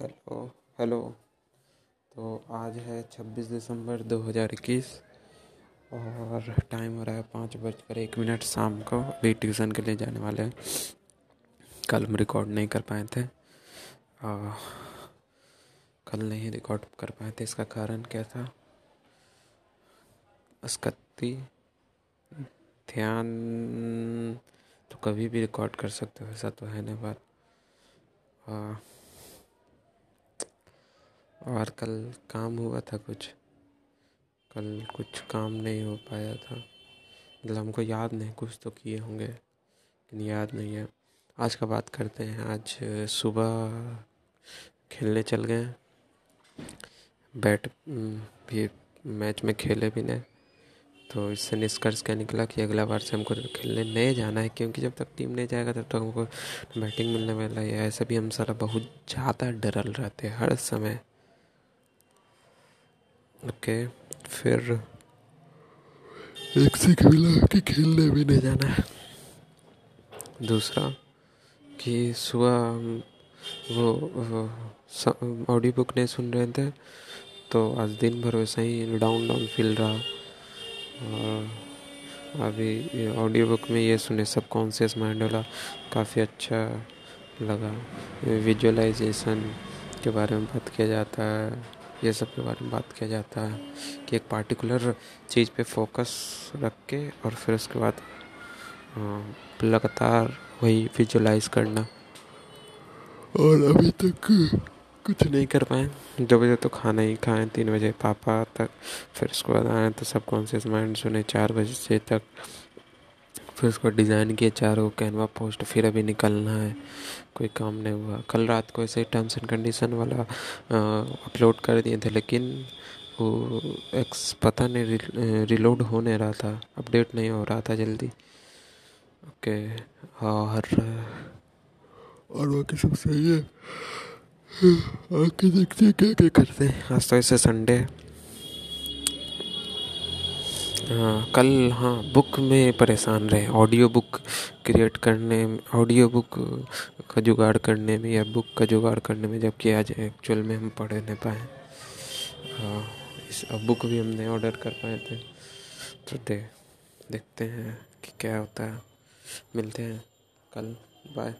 Hello hello. तो आज है छब्बीस दिसंबर दो हज़ार इक्कीस और टाइम हो रहा है पाँच बजकर एक मिनट शाम को। अभी ट्यूशन के लिए जाने वाले हैं। कल हम रिकॉर्ड नहीं कर पाए थे। आ, कल नहीं रिकॉर्ड कर पाए थे। इसका कारण क्या था? अस्कत्ती ध्यान तो कभी भी रिकॉर्ड कर सकते हो ऐसा तो है नहीं बात। और कल काम हुआ था कुछ। कल कुछ काम नहीं हो पाया था। मतलब हमको याद नहीं, कुछ तो किए होंगे, लेकिन याद नहीं है। आज का बात करते हैं। आज सुबह खेलने चल गए बैट भी मैच में खेले भी नहीं। तो इससे निष्कर्ष क्या निकला कि अगला बार से हमको खेलने नहीं जाना है, क्योंकि जब तक टीम नहीं जाएगा, तब तक हमको बैटिंग मिलने वाला है। ऐसे भी हम सारा बहुत ज़्यादा डरल रहते हैं हर समय। ओके फिर एक सीख मिला कि खेलने भी नहीं जाना है। दूसरा कि सुबह वो, ऑडियो बुक नहीं सुन रहे थे तो आज दिन भर वैसे ही डाउन डाउन फील रहा। और अभी ऑडियो बुक में ये सुने सब कॉन्शियस माइंड वाला काफ़ी अच्छा लगा। विजुअलाइजेशन के बारे में बात किया जाता है। ये सब के बारे में बात किया जाता है कि एक पार्टिकुलर चीज़ पे फोकस रख के और फिर उसके बाद लगातार वही विजुलाइज करना। और अभी तक कुछ नहीं कर पाए। दो बजे तो खाना ही खाएँ तीन बजे पापा तक फिर उसके बाद आए तो सब कॉन्शियस माइंड सुने चार बजे से तक फिर उसको डिज़ाइन किया, चारों कैनवा पोस्ट, फिर अभी निकलना है। कोई काम नहीं हुआ। कल रात को ऐसे टर्म्स एंड कंडीशन वाला अपलोड कर दिए थे, लेकिन वो एक्स पता नहीं रिलोड हो नहीं रहा था। अपडेट नहीं हो रहा था जल्दी। ओके, और और बाकी सब सही है आके देखते हैं क्या क्या करते हैं। आज तो ऐसे संडे हाँ कल हाँ बुक में परेशान रहे। ऑडियो बुक क्रिएट करने ऑडियो बुक का जुगाड़ करने में या बुक का जुगाड़ करने में जबकि आज एक्चुअल में हम पढ़ नहीं पाए। हाँ इस बुक भी हमने ऑर्डर कर पाए थे। तो दे, देखते हैं कि क्या होता है। मिलते हैं कल। बाय